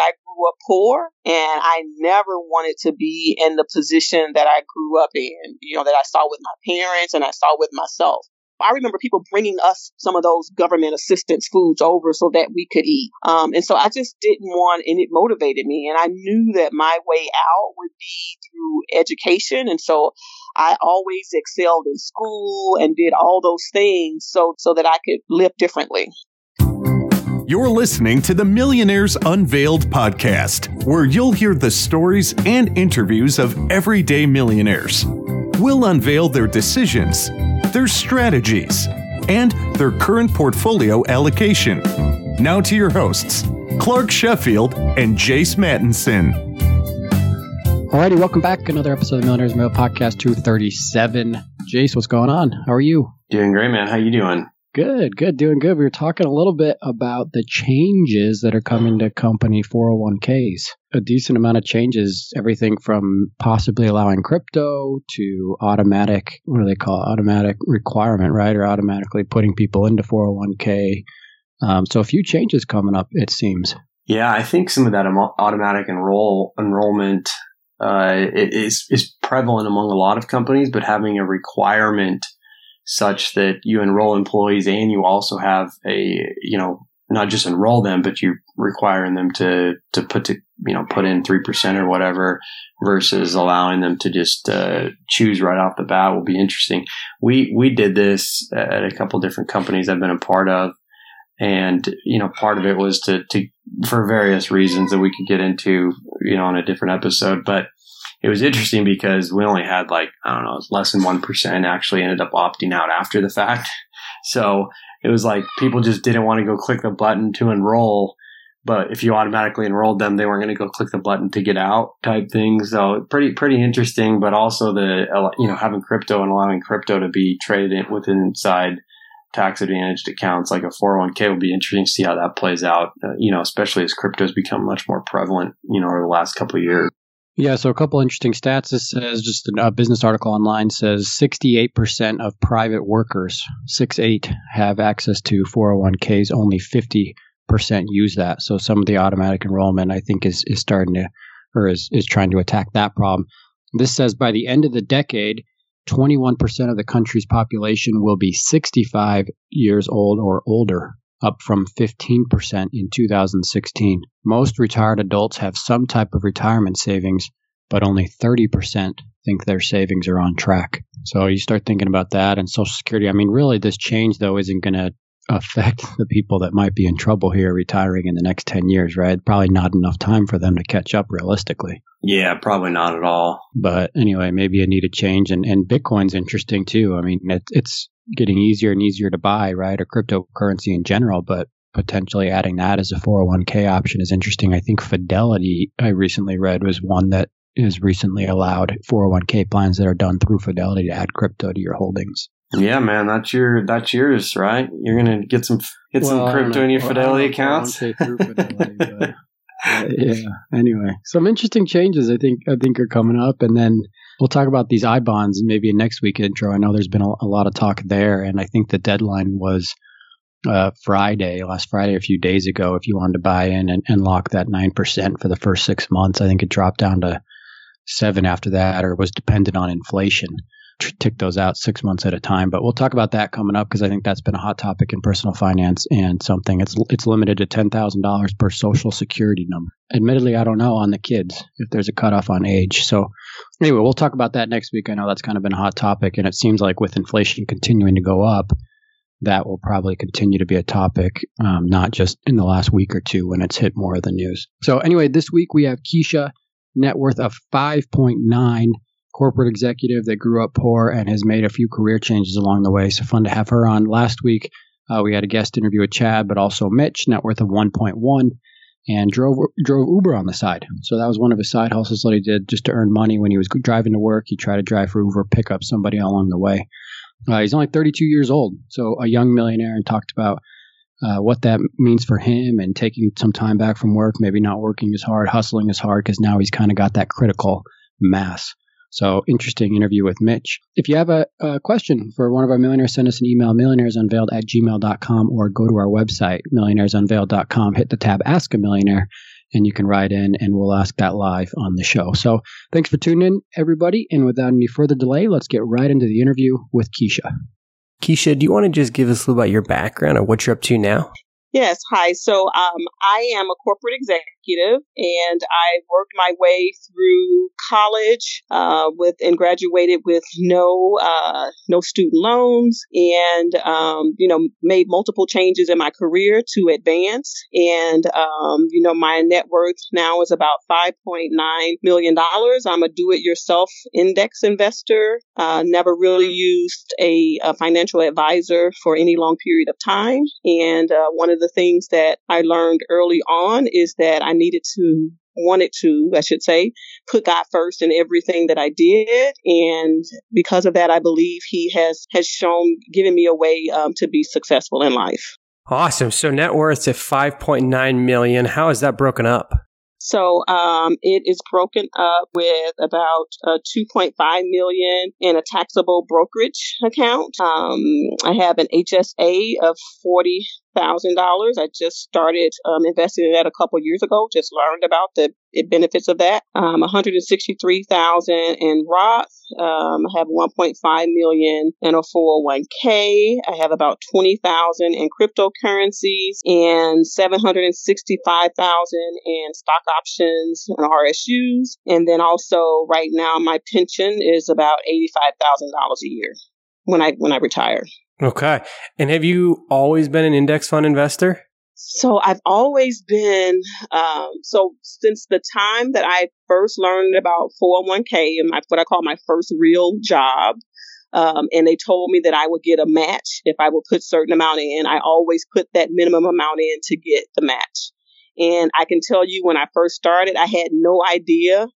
I grew up poor and I never wanted to be in the position that I grew up in, you know, that I saw with my parents and I saw with myself. I remember people bringing us some of those government assistance foods over so that we could eat. Um, and so I just didn't want, and it motivated me. And I knew that my way out would be through education. And so I always excelled in school and did all those things so, so that I could live differently. You're listening to the Millionaires Unveiled podcast, where you'll hear the stories and interviews of everyday millionaires. We'll unveil their decisions, their strategies, and their current portfolio allocation. Now to your hosts, Clark Sheffield and Jace Mattinson. Alrighty, welcome back. To another episode of the Millionaires Mail Podcast 237. Jace, what's going on? How are you? Doing great, man. How you doing? Good, good, doing good. We were talking a little bit about the changes that are coming to company 401ks. A decent amount of changes, everything from possibly allowing crypto to automatic, what do they call it? Automatic requirement, right? Or automatically putting people into 401k. Um, so a few changes coming up, it seems. Yeah, I think some of that automatic enroll enrollment uh, is is prevalent among a lot of companies, but having a requirement – such that you enroll employees and you also have a, you know, not just enroll them, but you're requiring them to, to put to, you know, put in 3% or whatever versus allowing them to just, uh, choose right off the bat will be interesting. We, we did this at a couple different companies I've been a part of. And, you know, part of it was to, to, for various reasons that we could get into, you know, on a different episode, but it was interesting because we only had like, I don't know, less than 1% actually ended up opting out after the fact. So it was like people just didn't want to go click the button to enroll. But if you automatically enrolled them, they weren't going to go click the button to get out type thing. So pretty, pretty interesting. But also the, you know, having crypto and allowing crypto to be traded within inside tax advantaged accounts like a 401k will be interesting to see how that plays out, uh, you know, especially as crypto has become much more prevalent, you know, over the last couple of years. Yeah, so a couple interesting stats. This says just a business article online says 68% of private workers, six eight, have access to 401ks. Only 50% use that. So some of the automatic enrollment, I think, is is starting to or is is trying to attack that problem. This says by the end of the decade, 21% of the country's population will be 65 years old or older up from 15% in 2016. Most retired adults have some type of retirement savings, but only 30% think their savings are on track. So you start thinking about that and Social Security. I mean, really, this change, though, isn't going to affect the people that might be in trouble here retiring in the next 10 years, right? Probably not enough time for them to catch up realistically. Yeah, probably not at all. But anyway, maybe a needed change. And, and Bitcoin's interesting too. I mean, it, it's getting easier and easier to buy, right? Or cryptocurrency in general, but potentially adding that as a 401k option is interesting. I think Fidelity, I recently read, was one that is recently allowed 401k plans that are done through Fidelity to add crypto to your holdings. Yeah, man, that's your that's yours, right? You're gonna get some get well, some crypto in your well, Fidelity accounts. Fidelity, but, yeah. Anyway, some interesting changes I think I think are coming up, and then we'll talk about these I bonds maybe in next week intro. I know there's been a, a lot of talk there, and I think the deadline was uh, Friday, last Friday, a few days ago. If you wanted to buy in and, and lock that nine percent for the first six months, I think it dropped down to seven after that, or was dependent on inflation. Tick those out six months at a time, but we'll talk about that coming up because I think that's been a hot topic in personal finance and something. It's it's limited to ten thousand dollars per social security number. Admittedly, I don't know on the kids if there's a cutoff on age. So anyway, we'll talk about that next week. I know that's kind of been a hot topic, and it seems like with inflation continuing to go up, that will probably continue to be a topic, um, not just in the last week or two when it's hit more of the news. So anyway, this week we have Keisha net worth of 5.9 corporate executive that grew up poor and has made a few career changes along the way. So fun to have her on. Last week, uh, we had a guest interview with Chad, but also Mitch, net worth of 1.1, and drove drove Uber on the side. So that was one of his side hustles that he did just to earn money when he was driving to work. He tried to drive for Uber, pick up somebody along the way. Uh, he's only 32 years old, so a young millionaire, and talked about uh, what that means for him and taking some time back from work, maybe not working as hard, hustling as hard, because now he's kind of got that critical mass. So interesting interview with Mitch. If you have a, a, question for one of our millionaires, send us an email, millionairesunveiled at gmail.com or go to our website, millionairesunveiled.com, hit the tab Ask a Millionaire, and you can write in and we'll ask that live on the show. So thanks for tuning in, everybody. And without any further delay, let's get right into the interview with Keisha. Keisha, do you want to just give us a little about your background or what you're up to now? Yes. Hi. So um, I am a corporate executive, and I worked my way through college uh, with and graduated with no uh, no student loans, and um, you know made multiple changes in my career to advance. And um, you know my net worth now is about five point nine million dollars. I'm a do-it-yourself index investor. Uh, never really used a, a, financial advisor for any long period of time, and uh, one of of the things that I learned early on is that I needed to wanted to, I should say, put God first in everything that I did. And because of that, I believe he has, has shown, given me a way um, to be successful in life. Awesome. So net worth at 5.9 million. How is that broken up? So um, it is broken up with about uh, 2.5 million in a taxable brokerage account. Um, I have an HSA of 40 thousand dollars. I just started um, investing in that a couple years ago. Just learned about the benefits of that. Um, one hundred and sixty-three thousand in Roth. Um, I have one point five million in a four hundred oh one k. I have about twenty thousand in cryptocurrencies and seven hundred and sixty-five thousand in stock options and RSUs. And then also right now my pension is about eighty-five thousand dollars a year when I when I retire. Okay. And have you always been an index fund investor? So I've always been, um, so since the time that I first learned about 401k and my, what I call my first real job, um, and they told me that I would get a match if I would put certain amount in. I always put that minimum amount in to get the match. And I can tell you when I first started, I had no idea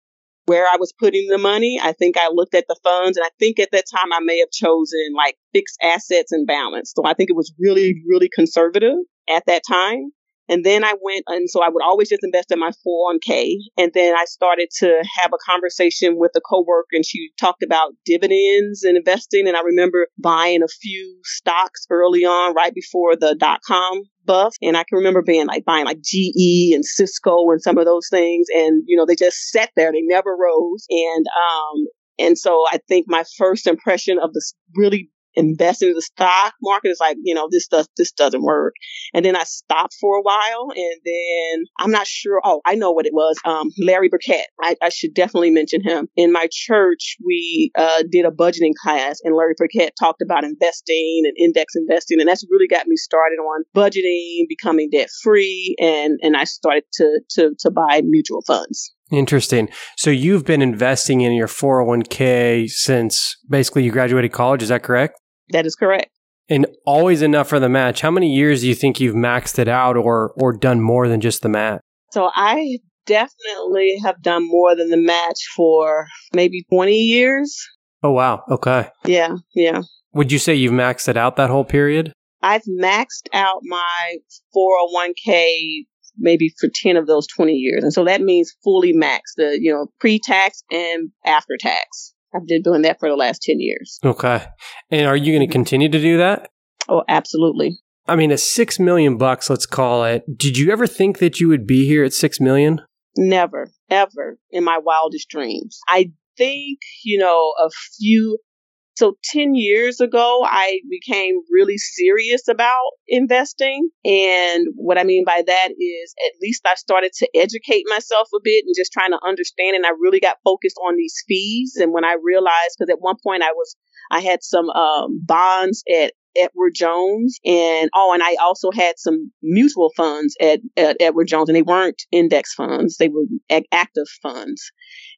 where I was putting the money. I think I looked at the funds and I think at that time I may have chosen like fixed assets and balance. So I think it was really, really conservative at that time. And then I went, and so I would always just invest in my 401k. And then I started to have a conversation with a coworker, and she talked about dividends and investing. And I remember buying a few stocks early on, right before the dot com bust. And I can remember being like buying like GE and Cisco and some of those things. And, you know, they just sat there. They never rose. And, um, and so I think my first impression of this really investing in the stock market is like, you know, this does this doesn't work. And then I stopped for a while and then I'm not sure. Oh, I know what it was. Um, Larry Burkett. I, I should definitely mention him. In my church, we uh, did a budgeting class and Larry Burkett talked about investing and index investing. And that's really got me started on budgeting, becoming debt free. And, and I started to, to, to buy mutual funds. Interesting. So you've been investing in your 401k since basically you graduated college. Is that correct? That is correct. And always enough for the match. How many years do you think you've maxed it out or or done more than just the match? So I definitely have done more than the match for maybe 20 years. Oh wow. Okay. Yeah, yeah. Would you say you've maxed it out that whole period? I've maxed out my 401k maybe for 10 of those 20 years. And so that means fully maxed, the, you know, pre-tax and after tax. I've been doing that for the last 10 years. Okay. And are you going to mm-hmm. continue to do that? Oh, absolutely. I mean, a 6 million bucks, let's call it. Did you ever think that you would be here at 6 million? Never, ever in my wildest dreams. I think, you know, a few so 10 years ago, I became really serious about investing. And what I mean by that is at least I started to educate myself a bit and just trying to understand. And I really got focused on these fees. And when I realized, because at one point I was, I had some um, bonds at Edward Jones and oh and I also had some mutual funds at, at Edward Jones and they weren't index funds they were active funds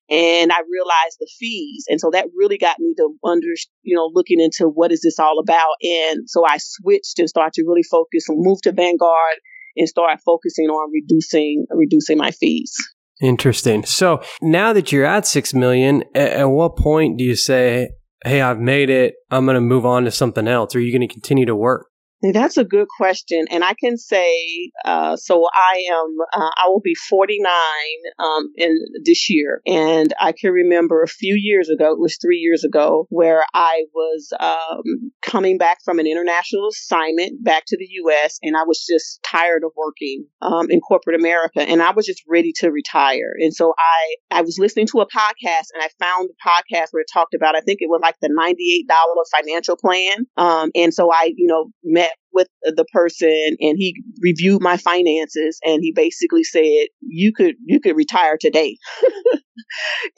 and I realized the fees. And so that really got me to under, you know, looking into what is this all about. And so I switched and started to really focus and move to Vanguard and start focusing on reducing, reducing my fees. Interesting. So now that you're at 6 million, at what point do you say, Hey, I've made it. I'm going to move on to something else. Are you going to continue to work? That's a good question, and I can say uh, so. I am. Uh, I will be 49 um, in this year, and I can remember a few years ago. It was three years ago, where I was um, coming back from an international assignment back to the U.S., and I was just tired of working um, in corporate America, and I was just ready to retire. And so I I was listening to a podcast, and I found a podcast where it talked about. I think it was like the 98 dollar financial plan, um, and so I you know met with the person and he reviewed my finances and he basically said you could you could retire today.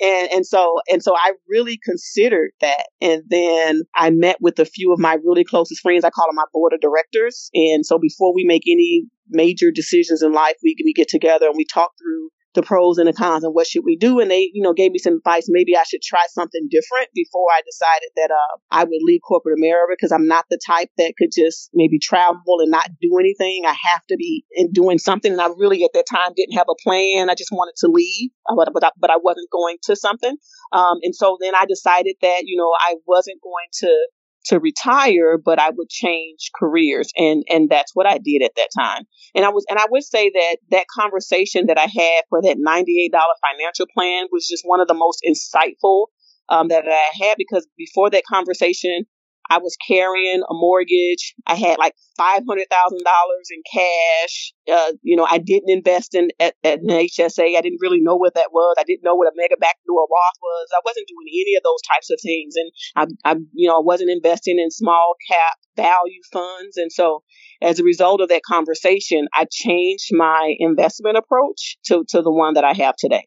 And and so and so I really considered that. And then I met with a few of my really closest friends. I call them my board of directors. And so before we make any major decisions in life we we get together and we talk through the pros and the cons and what should we do. And they, you know, gave me some advice. Maybe I should try something different before I decided that uh, I would leave corporate America because I'm not the type that could just maybe travel and not do anything. I have to be in doing something. And I really at that time didn't have a plan. I just wanted to leave, uh, but, but, I, but I wasn't going to something. Um, and so then I decided that, you know, I wasn't going to to retire, but I would change careers. And, and that's what I did at that time. And I was, and I would say that that conversation that I had for that $98 financial plan was just one of the most insightful um, that I had because before that conversation, I was carrying a mortgage. I had like five hundred thousand dollars in cash. Uh, you know, I didn't invest in at, at, an HSA. I didn't really know what that was. I didn't know what a mega backdoor Roth was. I wasn't doing any of those types of things, and I, I, you know, I wasn't investing in small cap value funds. And so, as a result of that conversation, I changed my investment approach to to the one that I have today.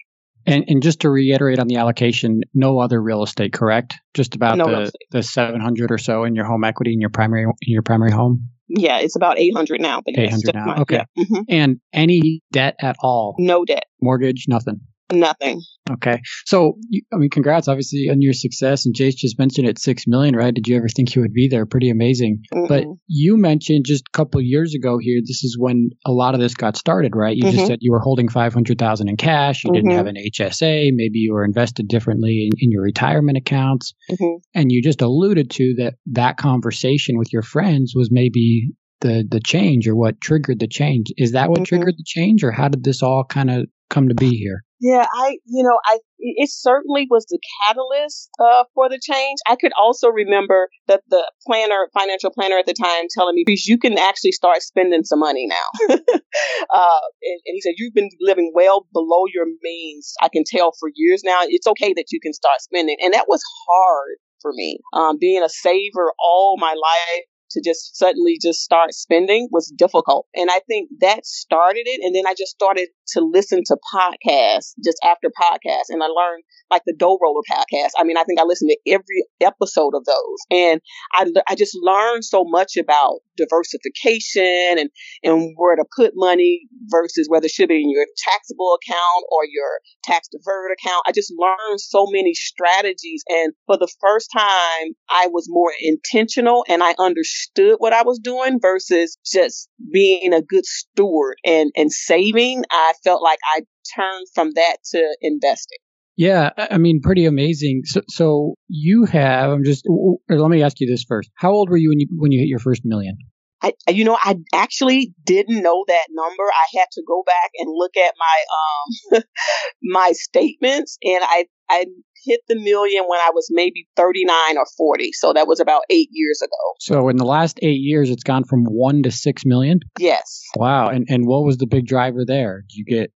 And, and just to reiterate on the allocation, no other real estate, correct? Just about no the, the 700 or so in your home equity in your primary in your primary home. Yeah, it's about 800 now. But 800 now. Okay. Yeah. Mm-hmm. And any debt at all? No debt. Mortgage, nothing. Nothing. Okay. So, I mean, congrats, obviously, on your success. And Jace just mentioned it, six million, right? Did you ever think you would be there? Pretty amazing. Mm-hmm. But you mentioned just a couple years ago here, this is when a lot of this got started, right? You mm-hmm. just said you were holding 500,000 in cash. You mm-hmm. didn't have an HSA. Maybe you were invested differently in, in your retirement accounts. Mm-hmm. And you just alluded to that that conversation with your friends was maybe the the change or what triggered the change. Is that what mm-hmm. triggered the change or how did this all kind of come to be here? Yeah, I, you know, I, it certainly was the catalyst uh, for the change. I could also remember that the planner, financial planner at the time telling me, because you can actually start spending some money now. uh, and, and, he said, you've been living well below your means. I can tell for years now. It's okay that you can start spending. And that was hard for me. Um, being a saver all my life, to just suddenly just start spending was difficult. And I think that started it. And then I just started to listen to podcasts just after podcasts. And I learned like the Dough Roller podcast. I mean, I think I listened to every episode of those. And I, I just learned so much about diversification and, and where to put money versus whether it should be in your taxable account or your tax deferred account. I just learned so many strategies. And for the first time, I was more intentional and I understood what I was doing versus just being a good steward and, and saving. I felt like I turned from that to investing. Yeah, I mean, pretty amazing. So, so you have. I'm just. Let me ask you this first. How old were you when you when you hit your first million? I, you know, I actually didn't know that number. I had to go back and look at my um my statements, and I I hit the million when I was maybe 39 or 40. So that was about eight years ago. So in the last eight years, it's gone from one to six million. Yes. Wow. And and what was the big driver there? Did you get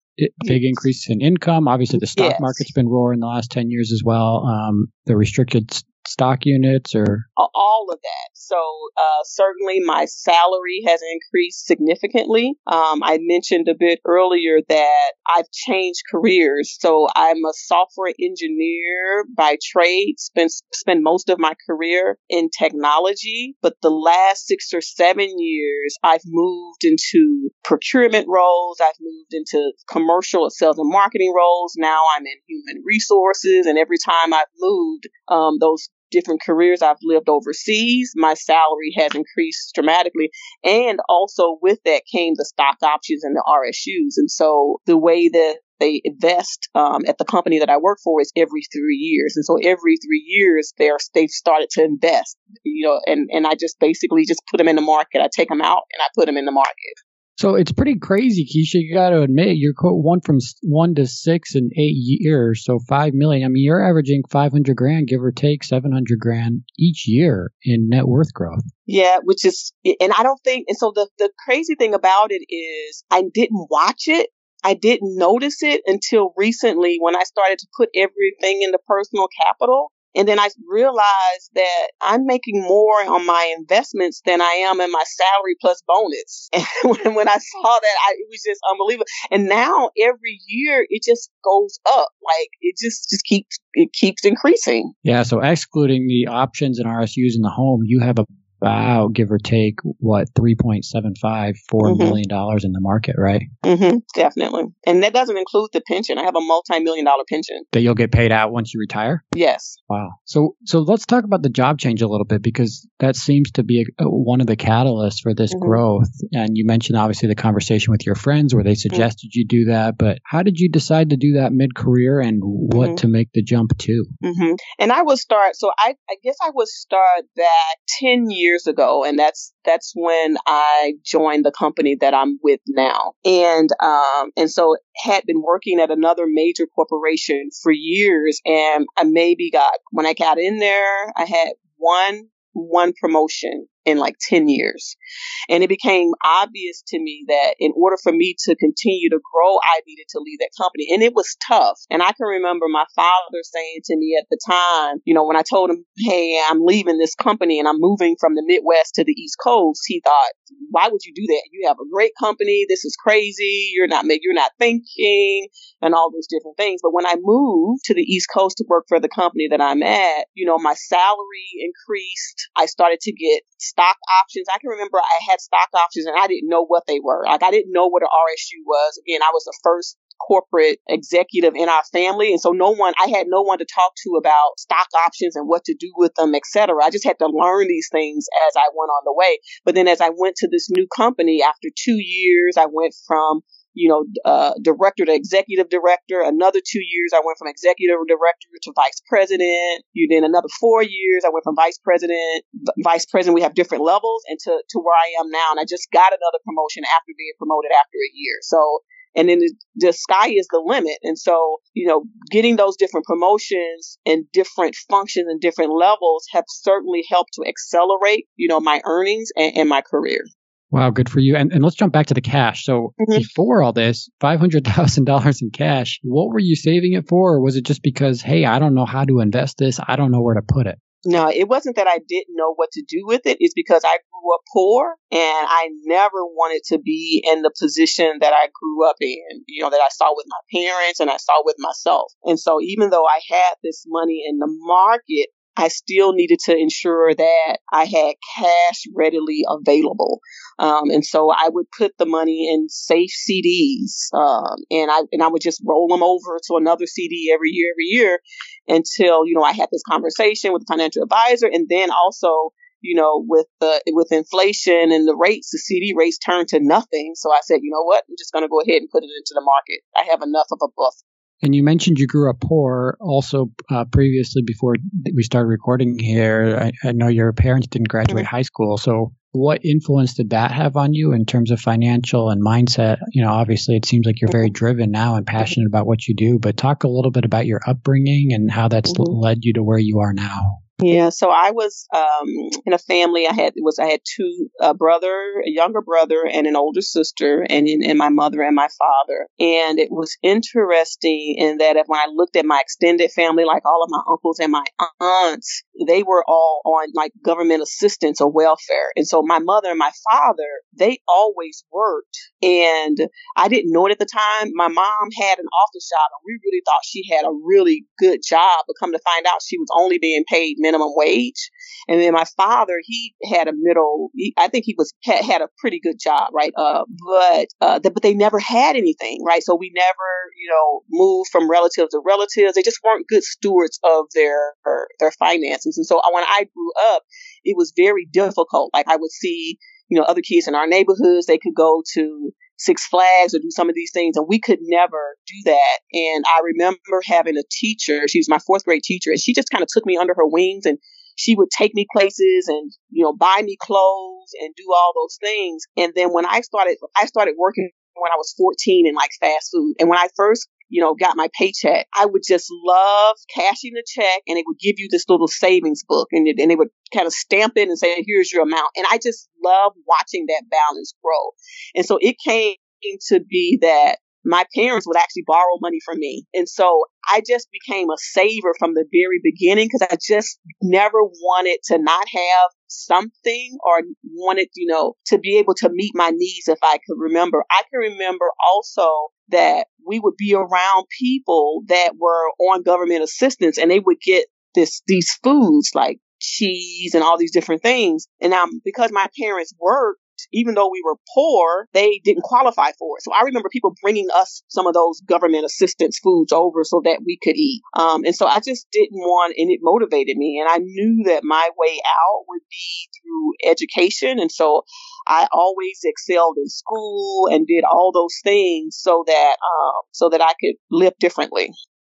big increase in income. Obviously, the stock yes. market's been roaring the last 10 years as well. Um, the restricted stock units or all of that. So uh, certainly my salary has increased significantly. Um, I mentioned a bit earlier that I've changed careers. So I'm a software engineer by trade. Spent spend most of my career in technology, but the last six or seven years I've moved into procurement roles. I've moved into commercial sales and marketing roles. Now I'm in human resources, and every time I've moved, um, those different careers I've lived overseas, my salary has increased dramatically. And also with that came the stock options and the RSUs. And so the way that they invest um, at the company that I work for is every three years, and so every three years they're they've started to invest, you know, and and I just basically just put them in the market. I take them out and I put them in the market. So it's pretty crazy, Keisha. You got to admit, you're one from one to six in eight years, so five million. I mean, you're averaging five hundred grand, give or take seven hundred grand each year in net worth growth. Yeah, which is, and I don't think, and so the the crazy thing about it is, I didn't watch it. I didn't notice it until recently when I started to put everything into personal capital. And then I realized that I'm making more on my investments than I am in my salary plus bonus. And when, I saw that, I, it was just unbelievable. And now every year it just goes up. Like it just, just keeps, it keeps increasing. Yeah. So excluding the options and RSUs in the home, you have a about give or take what 3.75 four mm-hmm. million dollars in the market right mm-hmm, definitely and that doesn't include the pension i have a multi-million dollar pension that you'll get paid out once you retire yes wow so so let's talk about the job change a little bit because that seems to be a, one of the catalysts for this mm-hmm. growth and you mentioned obviously the conversation with your friends where they mm-hmm. suggested you do that but how did you decide to do that mid-career and what mm-hmm. to make the jump to mm-hmm. and i would start so i i guess i would start that 10 years years ago, and that's that's when I joined the company that I'm with now. And um, and so had been working at another major corporation for years, and I maybe got when I got in there, I had one one promotion in like 10 years. And it became obvious to me that in order for me to continue to grow, I needed to leave that company. And it was tough. And I can remember my father saying to me at the time, you know, when I told him, Hey, I'm leaving this company and I'm moving from the Midwest to the East Coast, he thought, why would you do that? You have a great company. This is crazy. You're not, you're not thinking and all those different things. But when I moved to the East Coast to work for the company that I'm at, you know, my salary increased. I started to get stock options. I can remember I had stock options and I didn't know what they were. Like I didn't know what an RSU was. Again, I was the first corporate executive in our family. And so no one, I had no one to talk to about stock options and what to do with them, et cetera. I just had to learn these things as I went on the way. But then as I went to this new company after two years, I went from you know, uh, director to executive director. Another two years, I went from executive director to vice president. You then another four years, I went from vice president, vice president. We have different levels, and to to where I am now. And I just got another promotion after being promoted after a year. So. And then the, sky is the limit. And so, you know, getting those different promotions and different functions and different levels have certainly helped to accelerate, you know, my earnings and, and my career. Wow, good for you. And, and let's jump back to the cash. So mm-hmm. before all this, $500,000 in cash, what were you saving it for? Or was it just because, hey, I don't know how to invest this. I don't know where to put it? No, it wasn't that I didn't know what to do with it. It's because I grew up poor and I never wanted to be in the position that I grew up in, you know, that I saw with my parents and I saw with myself. And so even though I had this money in the market, I still needed to ensure that I had cash readily available. Um, and so I would put the money in safe CDs, um, and I and I would just roll them over to another CD every year, every year, until you know I had this conversation with the financial advisor, and then also you know, with the with inflation and the rates, the CD rates turned to nothing. So I said, you know what, I'm just going to go ahead and put it into the market. I have enough of a buffer. And you mentioned you grew up poor also uh, previously before we started recording here. I, I, know your parents didn't graduate mm-hmm. high school. So, what influence did that have on you in terms of financial and mindset? You know, obviously, it seems like you're very mm-hmm. driven now and passionate about what you do, but talk a little bit about your upbringing and how that's mm-hmm. led you to where you are now. Yeah, so I was um, in a family. I had was I had two a brother, a younger brother, and an older sister, and and my mother and my father. And it was interesting in that if when I looked at my extended family, like all of my uncles and my aunts, they were all on like government assistance or welfare. And so my mother and my father, they always worked, and I didn't know it at the time. My mom had an office job, and we really thought she had a really good job, but come to find out, she was only being paid minimum wage. And then my father, he had a middle, he, I think he was, had, had, a pretty good job, right? Uh, but, uh, the, but they never had anything, right? So we never, you know, moved from relatives to relatives. They just weren't good stewards of their, their finances. And so uh, when I grew up, it was very difficult. Like I would see, you know, other kids in our neighborhoods, they could go to Six Flags or do some of these things, and we could never do that. And I remember having a teacher, she was my fourth grade teacher, and she just kind of took me under her wings and she would take me places and you know buy me clothes and do all those things and then when i started i started working when i was 14 in like fast food and when i first you know, got my paycheck, I would just love cashing the check and it would give you this little savings book and it, and it would kind of stamp it and say, here's your amount. And I just love watching that balance grow. And so it came to be that my parents would actually borrow money from me. And so I just became a saver from the very beginning because I just never wanted to not have something or wanted, you know, to be able to meet my needs if I could remember. I can remember also that we would be around people that were on government assistance and they would get this, these foods like cheese and all these different things. And now because my parents worked, even though we were poor, they didn't qualify for it. So I remember people bringing us some of those government assistance foods over so that we could eat. Um, and so I just didn't want, and it motivated me. And I knew that my way out would be through education. And so I always excelled in school and did all those things so that, um, so that I could live differently.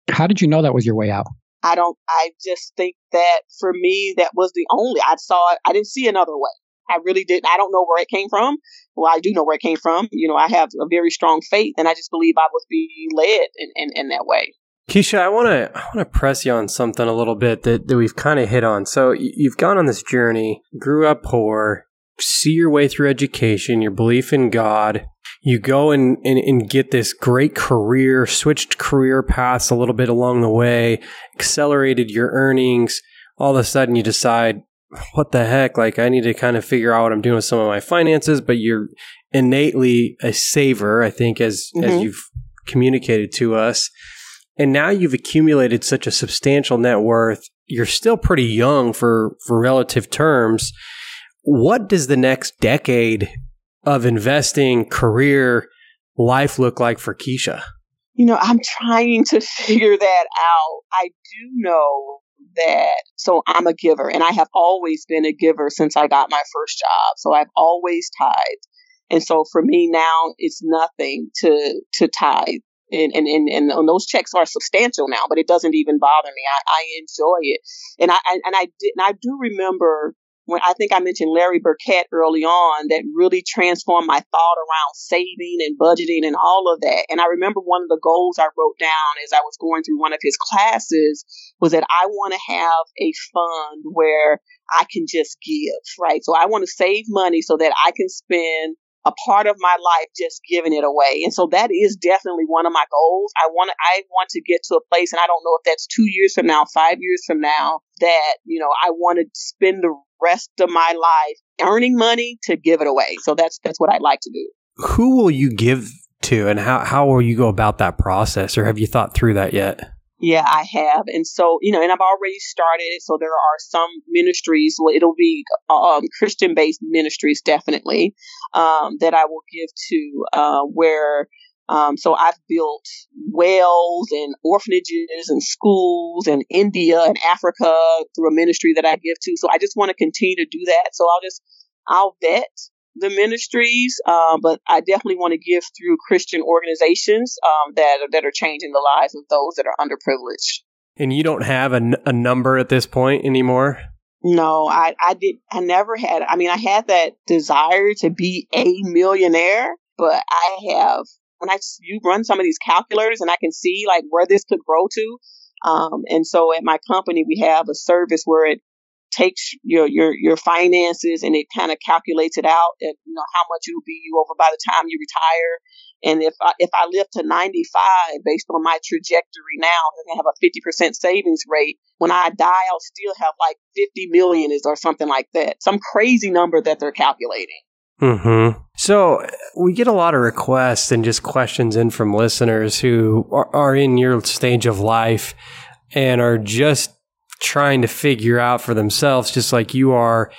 How did you know that was your way out? I don't, I just think that for me, that was the only, I saw, I didn't see another way. I really didn't. I don't know where it came from. Well, I do know where it came from. You know, I have a very strong faith, and I just believe I was being led in, in, in that way. Keisha, I want to I want to press you on something a little bit that, that we've kind of hit on. So you've gone on this journey, grew up poor, see your way through education, your belief in God. You go and, and, and get this great career, switched career paths a little bit along the way, accelerated your earnings. All of a sudden, you decide what the heck? Like, I need to kind of figure out what I'm doing with some of my finances, but you're innately a saver, I think, as, mm-hmm. as you've communicated to us. And now you've accumulated such a substantial net worth. You're still pretty young for, for relative terms. What does the next decade of investing, career, life look like for Keisha? You know, I'm trying to figure that out. I do know that so I'm a giver and I have always been a giver since I got my first job. So I've always tithed. And so for me now it's nothing to to tithe. And, and, and, and those checks are substantial now, but it doesn't even bother me. I, I enjoy it. And I, and I did, and I do remember when I think I mentioned Larry Burkett early on that really transformed my thought around saving and budgeting and all of that. And I remember one of the goals I wrote down as I was going through one of his classes was that I want to have a fund where I can just give, right? So I want to save money so that I can spend a part of my life just giving it away. And so that is definitely one of my goals. I want to, I want to get to a place and I don't know if that's 2 years from now, 5 years from now that, you know, I want to spend the rest of my life earning money to give it away. So that's that's what I'd like to do. Who will you give to and how how will you go about that process or have you thought through that yet? Yeah, I have. And so, you know, and I've already started. it. So there are some ministries, well, it'll be um, Christian based ministries, definitely, um, that I will give to uh, where um, so I've built wells and orphanages and schools in India and Africa through a ministry that I give to. So I just want to continue to do that. So I'll just, I'll vet the ministries, uh, but I definitely want to give through Christian organizations um, that are, that are changing the lives of those that are underprivileged. And you don't have a, n- a number at this point anymore. No, I, I did. I never had. I mean, I had that desire to be a millionaire, but I have when I you run some of these calculators and I can see like where this could grow to. Um, and so at my company, we have a service where it takes your your your finances and it kind of calculates it out and you know how much it'll be over by the time you retire. And if I, if I live to 95 based on my trajectory now I have a 50% savings rate. When I die I'll still have like 50 million or something like that. Some crazy number that they're calculating. Mm-hmm. So we get a lot of requests and just questions in from listeners who are, are in your stage of life and are just trying to figure out for themselves, just like you are,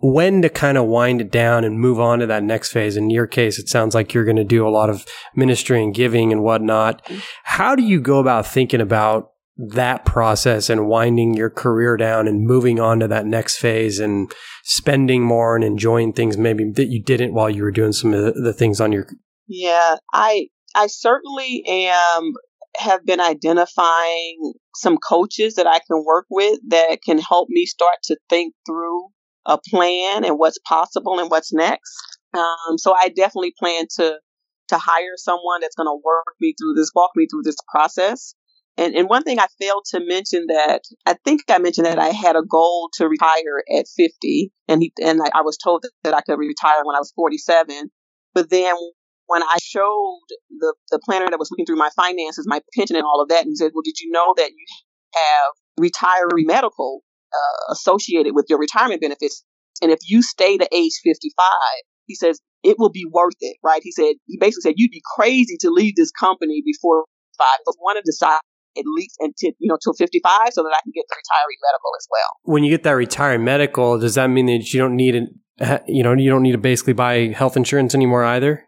when to kind of wind it down and move on to that next phase. In your case, it sounds like you're going to do a lot of ministry and giving and whatnot. How do you go about thinking about that process and winding your career down and moving on to that next phase and spending more and enjoying things maybe that you didn't while you were doing some of the, things on your Yeah, I I certainly am have been identifying some coaches that I can work with that can help me start to think through a plan and what's possible and what's next. Um, so I definitely plan to to hire someone that's going to work me through this, walk me through this process. And, and one thing I failed to mention that I think I mentioned that I had a goal to retire at 50, and he, and I, I was told that, I could retire when I was 47. But then when I showed the, the planner that was looking through my finances, my pension and all of that, and said, well, did you know that you have retiree medical uh, associated with your retirement benefits? And if you stay to age 55, he says, it will be worth it, right? He said, he basically said, you'd be crazy to leave this company before five. I want to decide at least until, you know, till 55 so that I can get the retiree medical as well. When you get that retiree medical, does that mean that you don't need it? You know, you don't need to basically buy health insurance anymore either?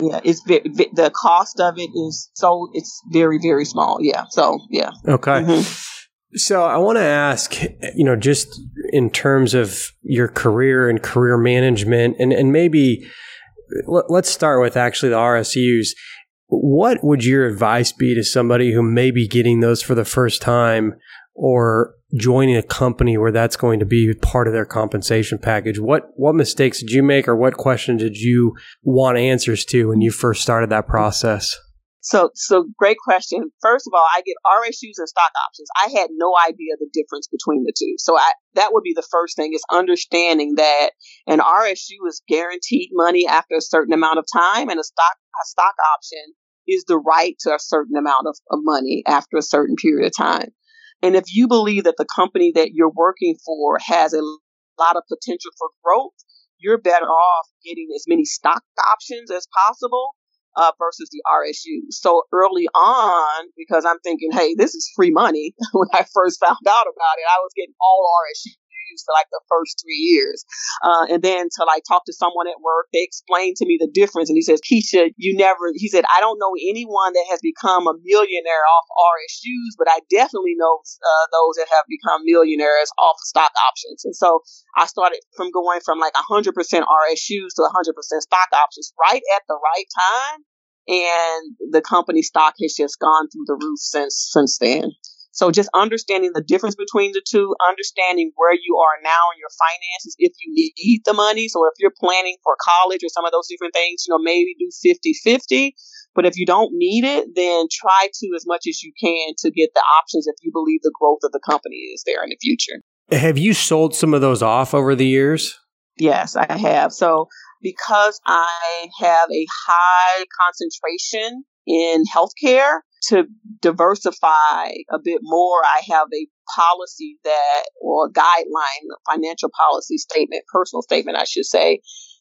Yeah, it's the cost of it is so it's very very small. Yeah, so yeah. Okay. Mm-hmm. So I want to ask, you know, just in terms of your career and career management, and and maybe let's start with actually the RSUs. What would your advice be to somebody who may be getting those for the first time or joining a company where that's going to be part of their compensation package. What what mistakes did you make or what questions did you want answers to when you first started that process? So so great question. First of all, I get RSUs and stock options. I had no idea the difference between the two. So I that would be the first thing is understanding that an RSU is guaranteed money after a certain amount of time and a stock a stock option is the right to a certain amount of, of money after a certain period of time. And if you believe that the company that you're working for has a lot of potential for growth, you're better off getting as many stock options as possible uh, versus the RSU. So early on, because I'm thinking, hey, this is free money. when I first found out about it, I was getting all RSU for like the first three years. Uh, and then to like talk to someone at work, they explained to me the difference. And he says, Keisha, you never, he said, I don't know anyone that has become a millionaire off RSUs, but I definitely know uh, those that have become millionaires off of stock options. And so I started from going from like 100% RSUs to 100% stock options right at the right time. And the company stock has just gone through the roof since since then. So just understanding the difference between the two, understanding where you are now in your finances, if you need the money. So if you're planning for college or some of those different things, you know, maybe do 50 50. But if you don't need it, then try to as much as you can to get the options if you believe the growth of the company is there in the future. Have you sold some of those off over the years? Yes, I have. So because I have a high concentration in healthcare, to diversify a bit more, I have a policy that, or a guideline, a financial policy statement, personal statement, I should say,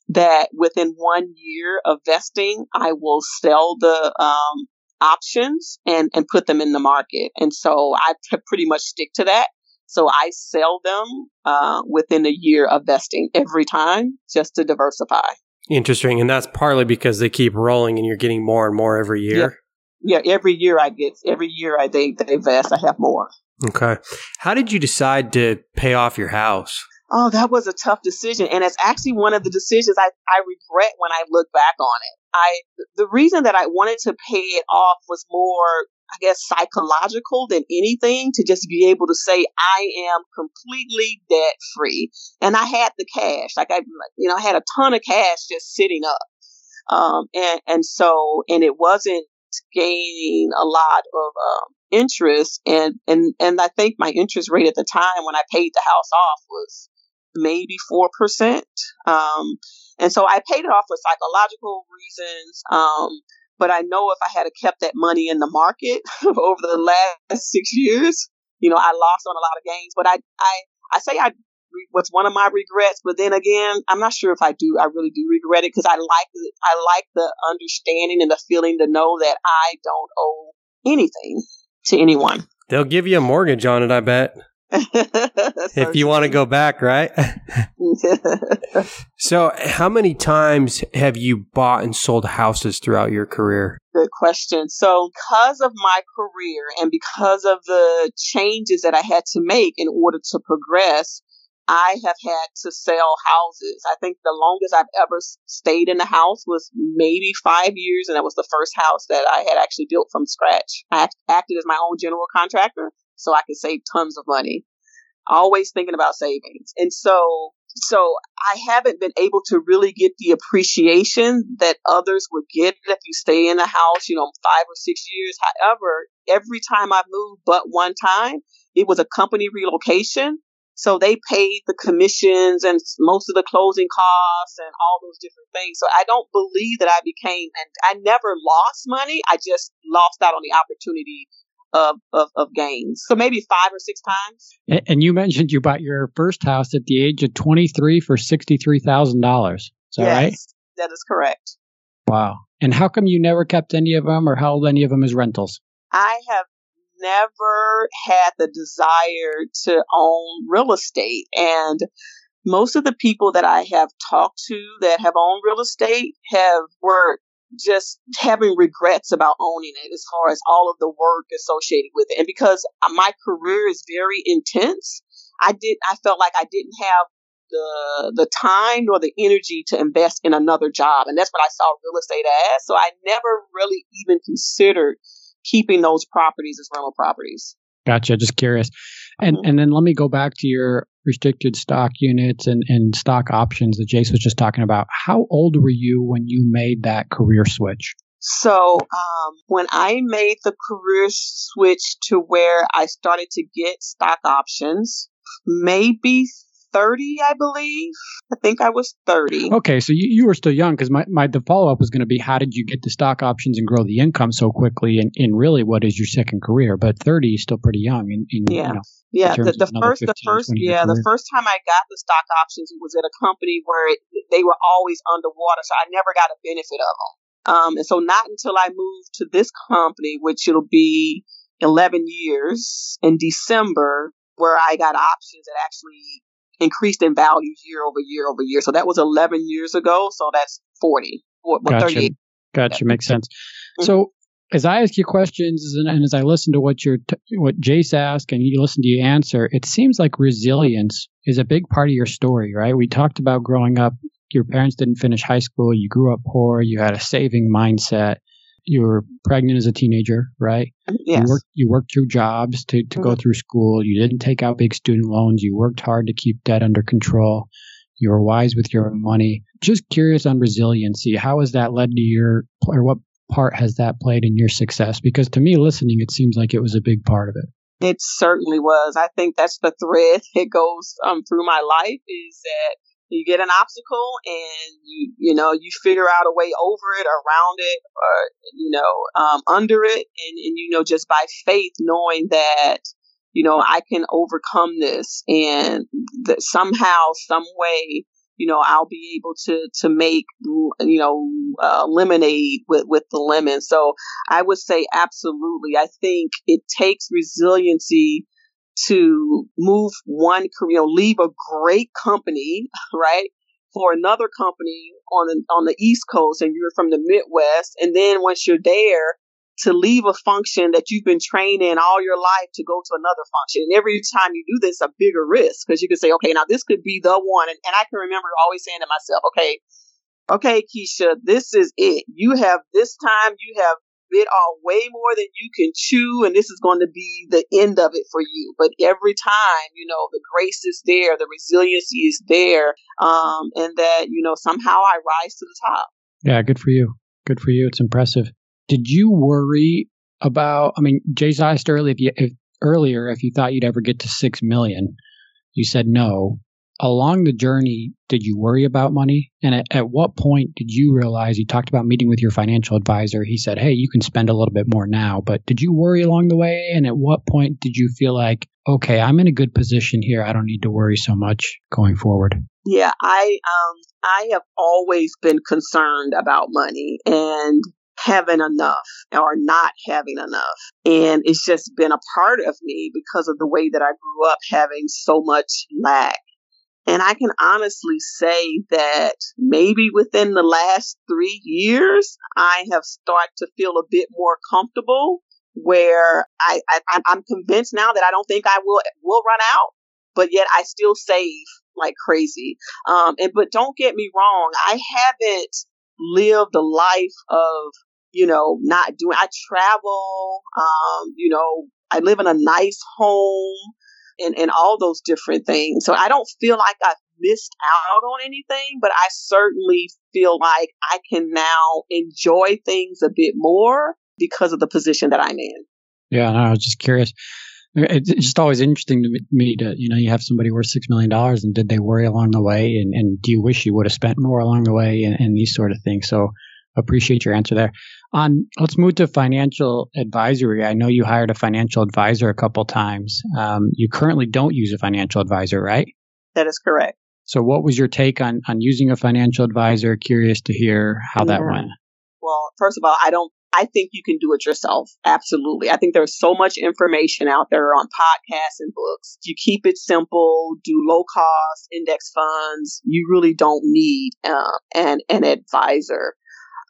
that within one year of vesting, I will sell the um, options and, and put them in the market. And so I pretty much stick to that. So I sell them uh, within a year of vesting every time just to diversify. Interesting. And that's partly because they keep rolling and you're getting more and more every year yeah, every year I get every year I they they invest. I have more. Okay. How did you decide to pay off your house? Oh, that was a tough decision, and it's actually one of the decisions I I regret when I look back on it. I the reason that I wanted to pay it off was more I guess psychological than anything to just be able to say I am completely debt free. And I had the cash. Like I you know, I had a ton of cash just sitting up. Um and and so and it wasn't gaining a lot of um, interest, and and and I think my interest rate at the time when I paid the house off was maybe four percent. Um, and so I paid it off for psychological reasons. Um, but I know if I had kept that money in the market over the last six years, you know, I lost on a lot of gains. But I, I, I say I what's one of my regrets. But then again, I'm not sure if I do. I really do regret it because I like the, I like the understanding and the feeling to know that I don't owe anything to anyone. They'll give you a mortgage on it, I bet. if you want to go back, right? so, how many times have you bought and sold houses throughout your career? Good question. So, because of my career and because of the changes that I had to make in order to progress, I have had to sell houses. I think the longest I've ever stayed in a house was maybe five years, and that was the first house that I had actually built from scratch. I acted as my own general contractor, so I could save tons of money. Always thinking about savings. And so so I haven't been able to really get the appreciation that others would get if you stay in a house, you know, five or six years. However, every time I've moved but one time, it was a company relocation. So they paid the commissions and most of the closing costs and all those different things. So I don't believe that I became, and I never lost money. I just lost out on the opportunity of, of, of gains. So maybe five or six times. And you mentioned you bought your first house at the age of 23 for $63,000. Is that yes, right? That is correct. Wow. And how come you never kept any of them or held any of them as rentals? I have never had the desire to own real estate. And most of the people that I have talked to that have owned real estate have were just having regrets about owning it as far as all of the work associated with it. And because my career is very intense, I did I felt like I didn't have the the time nor the energy to invest in another job. And that's what I saw real estate as. So I never really even considered keeping those properties as rental properties. Gotcha. Just curious. And mm-hmm. and then let me go back to your restricted stock units and, and stock options that Jace was just talking about. How old were you when you made that career switch? So, um, when I made the career switch to where I started to get stock options, maybe 30, I believe. I think I was 30. Okay, so you, you were still young because my, my the follow up was going to be how did you get the stock options and grow the income so quickly in, in really what is your second career? But 30 is still pretty young. In, in yeah. You know, yeah, the, the first, 15, the first, yeah, the first time I got the stock options, was at a company where it, they were always underwater, so I never got a benefit of them. Um, and so not until I moved to this company, which it'll be 11 years in December, where I got options that actually increased in value year over year over year. So that was 11 years ago. So that's 40 or, gotcha. 38. Gotcha. Makes sense. Mm-hmm. So as I ask you questions and, and as I listen to what you're, t- what Jace asked and you listen to you answer, it seems like resilience is a big part of your story, right? We talked about growing up. Your parents didn't finish high school. You grew up poor. You had a saving mindset you were pregnant as a teenager, right? Yes. You worked, you worked through jobs to, to mm-hmm. go through school. You didn't take out big student loans. You worked hard to keep debt under control. You were wise with your money. Just curious on resiliency. How has that led to your, or what part has that played in your success? Because to me, listening, it seems like it was a big part of it. It certainly was. I think that's the thread that goes um, through my life is that you get an obstacle and you you know you figure out a way over it around it or you know um, under it. And, and you know just by faith knowing that you know i can overcome this and that somehow some way you know i'll be able to to make you know uh, lemonade with with the lemon. So i would say absolutely. I think it takes resiliency to move one career, leave a great company, right, for another company on the on the East Coast, and you're from the Midwest, and then once you're there, to leave a function that you've been trained in all your life to go to another function. And every time you do this, a bigger risk because you can say, okay, now this could be the one. And, and I can remember always saying to myself, okay, okay, Keisha, this is it. You have this time, you have bit off way more than you can chew, and this is going to be the end of it for you. But every time, you know, the grace is there, the resiliency is there, um, and that, you know, somehow I rise to the top. Yeah, good for you. Good for you. It's impressive. Did you worry about, I mean, Jace asked earlier if, you, if, earlier if you thought you'd ever get to 6 million. You said no along the journey, did you worry about money? And at, at, what point did you realize you talked about meeting with your financial advisor? He said, Hey, you can spend a little bit more now, but did you worry along the way? And at what point did you feel like, okay, I'm in a good position here. I don't need to worry so much going forward? Yeah, I, um, I have always been concerned about money and having enough or not having enough. And it's just been a part of me because of the way that I grew up having so much lack and I can honestly say that maybe within the last three years, I have started to feel a bit more comfortable where I, I, I'm convinced now that I don't think I will, will run out, but yet I still save like crazy. Um, and but don't get me wrong, I haven't lived a life of you know not doing. I travel. Um, you know, I live in a nice home. And, and all those different things. So I don't feel like I've missed out on anything, but I certainly feel like I can now enjoy things a bit more because of the position that I'm in. Yeah, no, I was just curious. It's just always interesting to me to, you know, you have somebody worth $6 million and did they worry along the way? And, and do you wish you would have spent more along the way and, and these sort of things? So appreciate your answer there. On let's move to financial advisory. I know you hired a financial advisor a couple times. Um, you currently don't use a financial advisor, right? That is correct. So, what was your take on on using a financial advisor? Curious to hear how that went. Well, first of all, I don't I think you can do it yourself. Absolutely. I think there's so much information out there on podcasts and books. You keep it simple, do low cost index funds. You really don't need uh, an an advisor.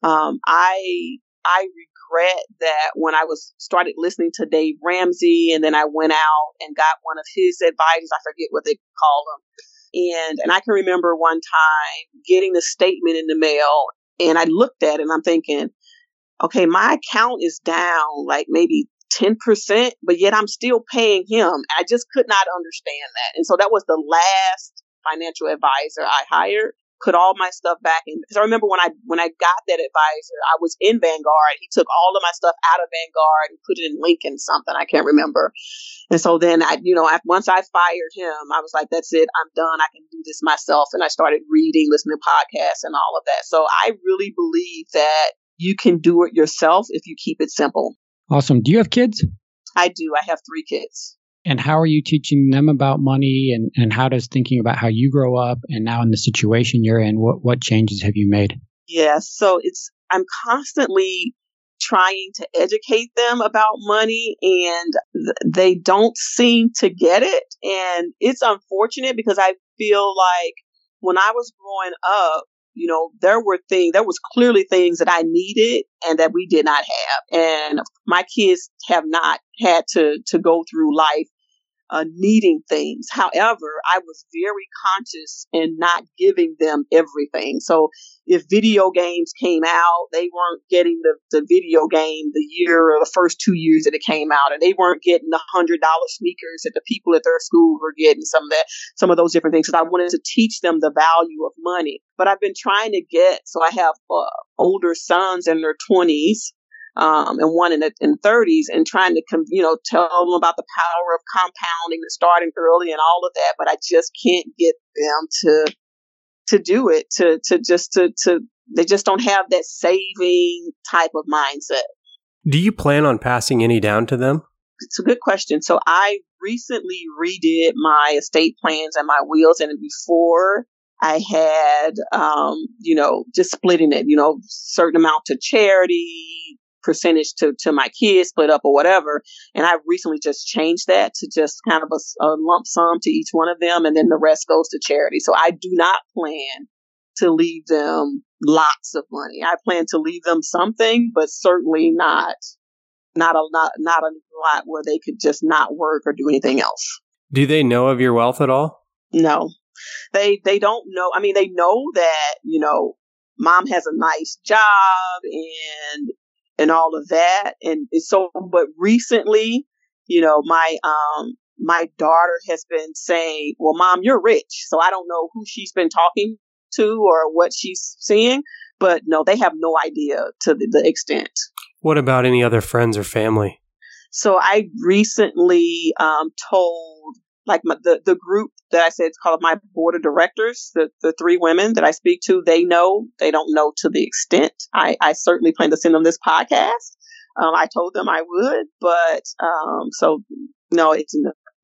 Um, I I regret that when I was started listening to Dave Ramsey, and then I went out and got one of his advisors. I forget what they call them. And and I can remember one time getting the statement in the mail, and I looked at it, and I'm thinking okay, my account is down like maybe 10%, but yet I'm still paying him. I just could not understand that. And so that was the last financial advisor I hired. Put all my stuff back in because I remember when I when I got that advisor, I was in Vanguard. He took all of my stuff out of Vanguard and put it in Lincoln something I can't remember. And so then I, you know, once I fired him, I was like, "That's it, I'm done. I can do this myself." And I started reading, listening to podcasts, and all of that. So I really believe that you can do it yourself if you keep it simple. Awesome. Do you have kids? I do. I have three kids. And how are you teaching them about money and, and how does thinking about how you grow up and now in the situation you're in, what, what changes have you made? Yeah, so it's, I'm constantly trying to educate them about money and th- they don't seem to get it. And it's unfortunate because I feel like when I was growing up, you know, there were things, there was clearly things that I needed and that we did not have. And my kids have not had to, to go through life uh, needing things. However, I was very conscious in not giving them everything. So if video games came out, they weren't getting the, the video game the year or the first two years that it came out, and they weren't getting the hundred dollar sneakers that the people at their school were getting. Some of that, some of those different things. Because I wanted to teach them the value of money. But I've been trying to get. So I have uh, older sons in their twenties um, and one in the in 30s and trying to, you know, tell them about the power of compounding and starting early and all of that. But I just can't get them to, to do it, to, to just, to, to, they just don't have that saving type of mindset. Do you plan on passing any down to them? It's a good question. So I recently redid my estate plans and my wills, and before I had, um, you know, just splitting it, you know, certain amount to charity, percentage to, to my kids split up or whatever. And I recently just changed that to just kind of a, a lump sum to each one of them. And then the rest goes to charity. So I do not plan to leave them lots of money. I plan to leave them something, but certainly not, not a not, not a lot where they could just not work or do anything else. Do they know of your wealth at all? No, they, they don't know. I mean, they know that, you know, mom has a nice job and and all of that. And so, but recently, you know, my, um, my daughter has been saying, well, mom, you're rich. So I don't know who she's been talking to or what she's seeing, but no, they have no idea to the, the extent. What about any other friends or family? So I recently um, told like my, the the group that I said it's called my board of directors. The the three women that I speak to, they know. They don't know to the extent. I I certainly plan to send them this podcast. Um, I told them I would, but um, so no, it's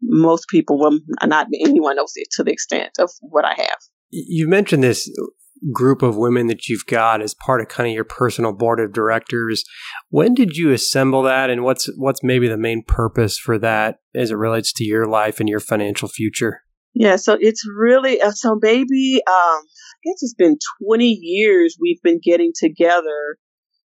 most people will not anyone knows it to the extent of what I have. You mentioned this group of women that you've got as part of kind of your personal board of directors. When did you assemble that and what's what's maybe the main purpose for that as it relates to your life and your financial future? Yeah, so it's really uh, so maybe um I guess it's been 20 years we've been getting together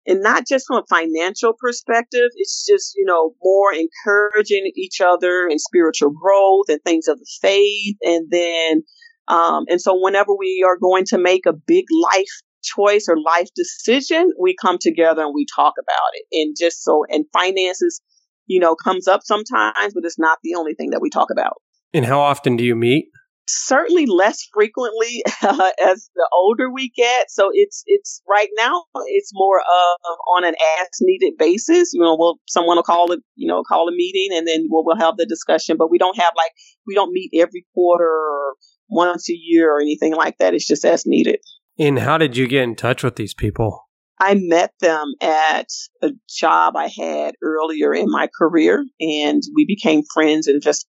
and not just from a financial perspective, it's just, you know, more encouraging each other in spiritual growth and things of the faith and then Um, and so whenever we are going to make a big life choice or life decision, we come together and we talk about it. And just so, and finances, you know, comes up sometimes, but it's not the only thing that we talk about. And how often do you meet? certainly less frequently uh, as the older we get. So it's it's right now it's more of on an as needed basis. You know, we'll someone will call it, you know, call a meeting and then we'll we'll have the discussion. But we don't have like we don't meet every quarter or once a year or anything like that. It's just as needed. And how did you get in touch with these people? I met them at a job I had earlier in my career, and we became friends and just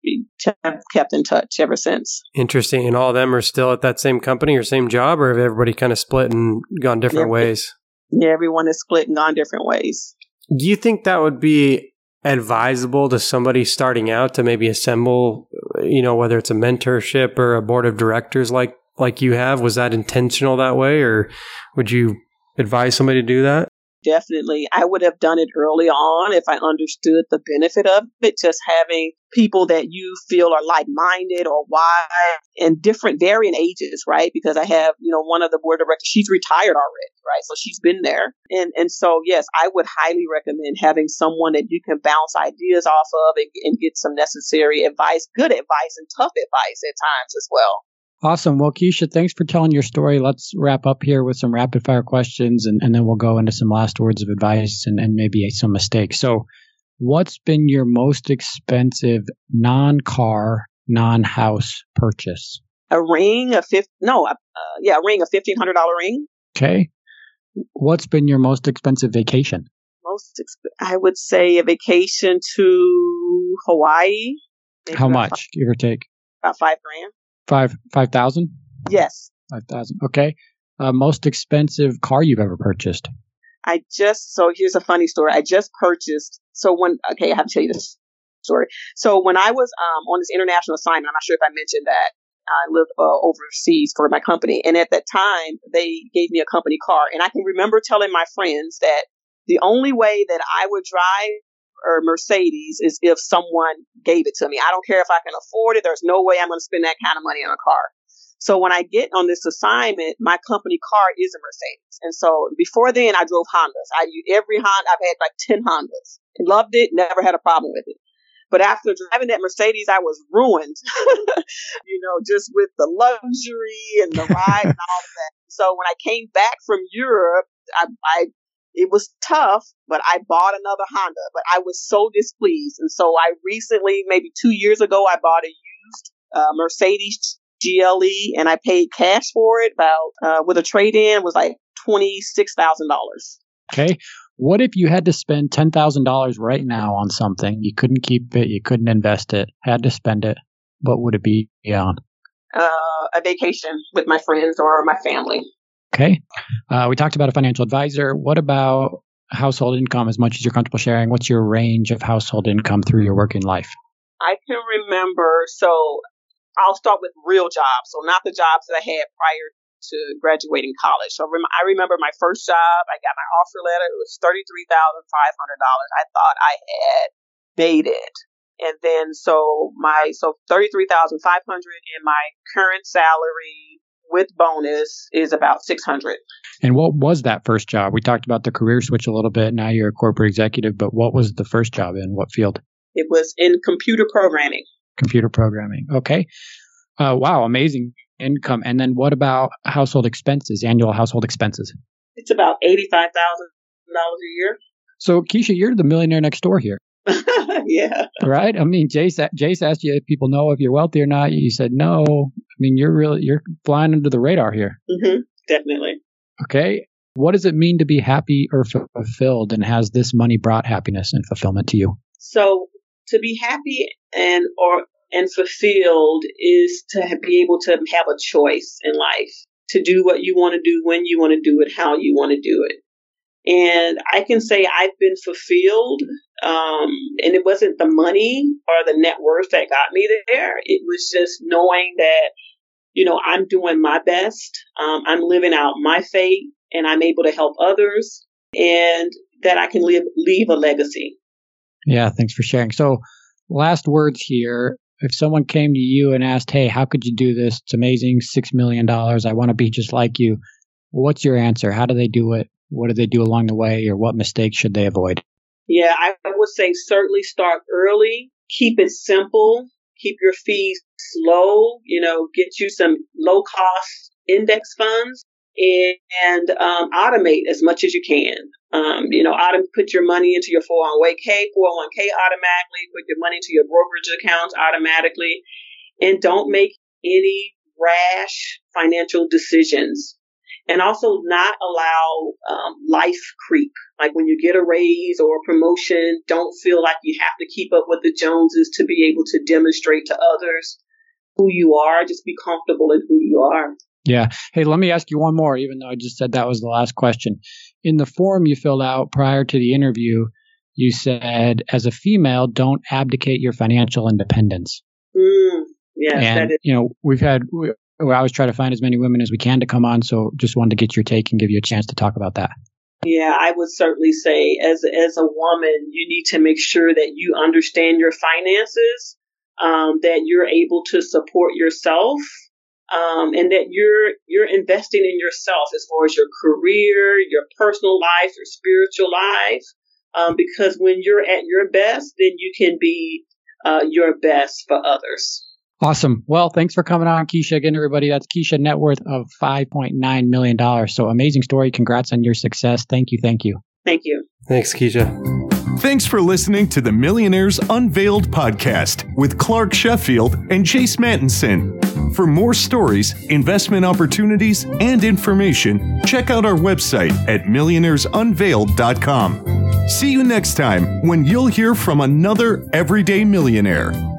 kept in touch ever since. Interesting. And all of them are still at that same company or same job, or have everybody kind of split and gone different yeah, ways? Yeah, everyone is split and gone different ways. Do you think that would be advisable to somebody starting out to maybe assemble, you know, whether it's a mentorship or a board of directors like like you have? Was that intentional that way, or would you advise somebody to do that? Definitely. I would have done it early on if I understood the benefit of it. Just having people that you feel are like minded or why and different varying ages, right? Because I have, you know, one of the board directors, she's retired already, right? So she's been there. And and so yes, I would highly recommend having someone that you can bounce ideas off of and, and get some necessary advice, good advice and tough advice at times as well. Awesome. Well, Keisha, thanks for telling your story. Let's wrap up here with some rapid fire questions and, and then we'll go into some last words of advice and, and maybe some mistakes. So, what's been your most expensive non car, non house purchase? A ring, a fifth, no, uh, yeah, a ring, a $1,500 ring. Okay. What's been your most expensive vacation? Most, exp- I would say a vacation to Hawaii. How much, five, give or take? About five grand. Five five thousand. Yes. Five thousand. Okay. Uh, most expensive car you've ever purchased. I just so here's a funny story. I just purchased. So when okay, I have to tell you this story. So when I was um, on this international assignment, I'm not sure if I mentioned that I lived uh, overseas for my company, and at that time they gave me a company car, and I can remember telling my friends that the only way that I would drive or Mercedes is if someone gave it to me. I don't care if I can afford it. There's no way I'm going to spend that kind of money on a car. So when I get on this assignment, my company car is a Mercedes. And so before then, I drove Hondas. I every Honda. I've had like 10 Hondas. Loved it. Never had a problem with it. But after driving that Mercedes, I was ruined, you know, just with the luxury and the ride and all of that. So when I came back from Europe, I, I it was tough, but I bought another Honda, but I was so displeased. And so I recently, maybe two years ago, I bought a used uh, Mercedes GLE and I paid cash for it about, uh, with a trade in was like $26,000. Okay. What if you had to spend $10,000 right now on something? You couldn't keep it, you couldn't invest it, had to spend it. What would it be on? Uh, a vacation with my friends or my family. Okay. Uh, we talked about a financial advisor. What about household income as much as you're comfortable sharing? What's your range of household income through your working life? I can remember, so I'll start with real jobs. So not the jobs that I had prior to graduating college. So I remember my first job, I got my offer letter. It was $33,500. I thought I had made it. And then so my, so 33,500 and my current salary with bonus is about 600 and what was that first job? We talked about the career switch a little bit. Now you're a corporate executive but what was the first job in? What field? It was in computer programming. Computer programming. Okay. Uh, wow amazing income. And then what about household expenses annual household expenses? It's about $85000 a year. So keisha you're the millionaire next door here yeah. Right. I mean, Jace, Jace asked you if people know if you're wealthy or not. You said no. I mean, you're really you're flying under the radar here. Mm-hmm. Definitely. Okay. What does it mean to be happy or fulfilled, and has this money brought happiness and fulfillment to you? So, to be happy and or and fulfilled is to be able to have a choice in life to do what you want to do when you want to do it, how you want to do it. And I can say I've been fulfilled. Um, and it wasn't the money or the net worth that got me there. It was just knowing that, you know, I'm doing my best. Um, I'm living out my faith and I'm able to help others and that I can live, leave a legacy. Yeah. Thanks for sharing. So last words here. if someone came to you and asked, "Hey, how could you do this? It's amazing, six million dollars. I want to be just like you." What's your answer? How do they do it? What do they do along the way, or what mistakes should they avoid? Yeah, I would say certainly start early. Keep it simple. Keep your fees low. You know, get you some low cost index funds and um, automate as much as you can. Um, you know, autom- put your money into your 401k, 401k automatically, put your money into your brokerage accounts automatically, and don't make any rash financial decisions. And also not allow um, life creep. Like when you get a raise or a promotion, don't feel like you have to keep up with the Joneses to be able to demonstrate to others who you are. Just be comfortable in who you are. Yeah. Hey, let me ask you one more, even though I just said that was the last question. In the form you filled out prior to the interview, you said, as a female, don't abdicate your financial independence. Mm, yes, and, you know, we've had, we always try to find as many women as we can to come on. So just wanted to get your take and give you a chance to talk about that. Yeah, I would certainly say as as a woman, you need to make sure that you understand your finances, um, that you're able to support yourself, um, and that you're you're investing in yourself as far as your career, your personal life, your spiritual life. Um, because when you're at your best, then you can be uh, your best for others. Awesome. Well, thanks for coming on, Keisha. Again, everybody, that's Keisha net worth of $5.9 million. So amazing story. Congrats on your success. Thank you. Thank you. Thank you. Thanks, Keisha. Thanks for listening to the Millionaires Unveiled podcast with Clark Sheffield and Jace Mattinson. For more stories, investment opportunities, and information, check out our website at millionairesunveiled.com. See you next time when you'll hear from another everyday millionaire.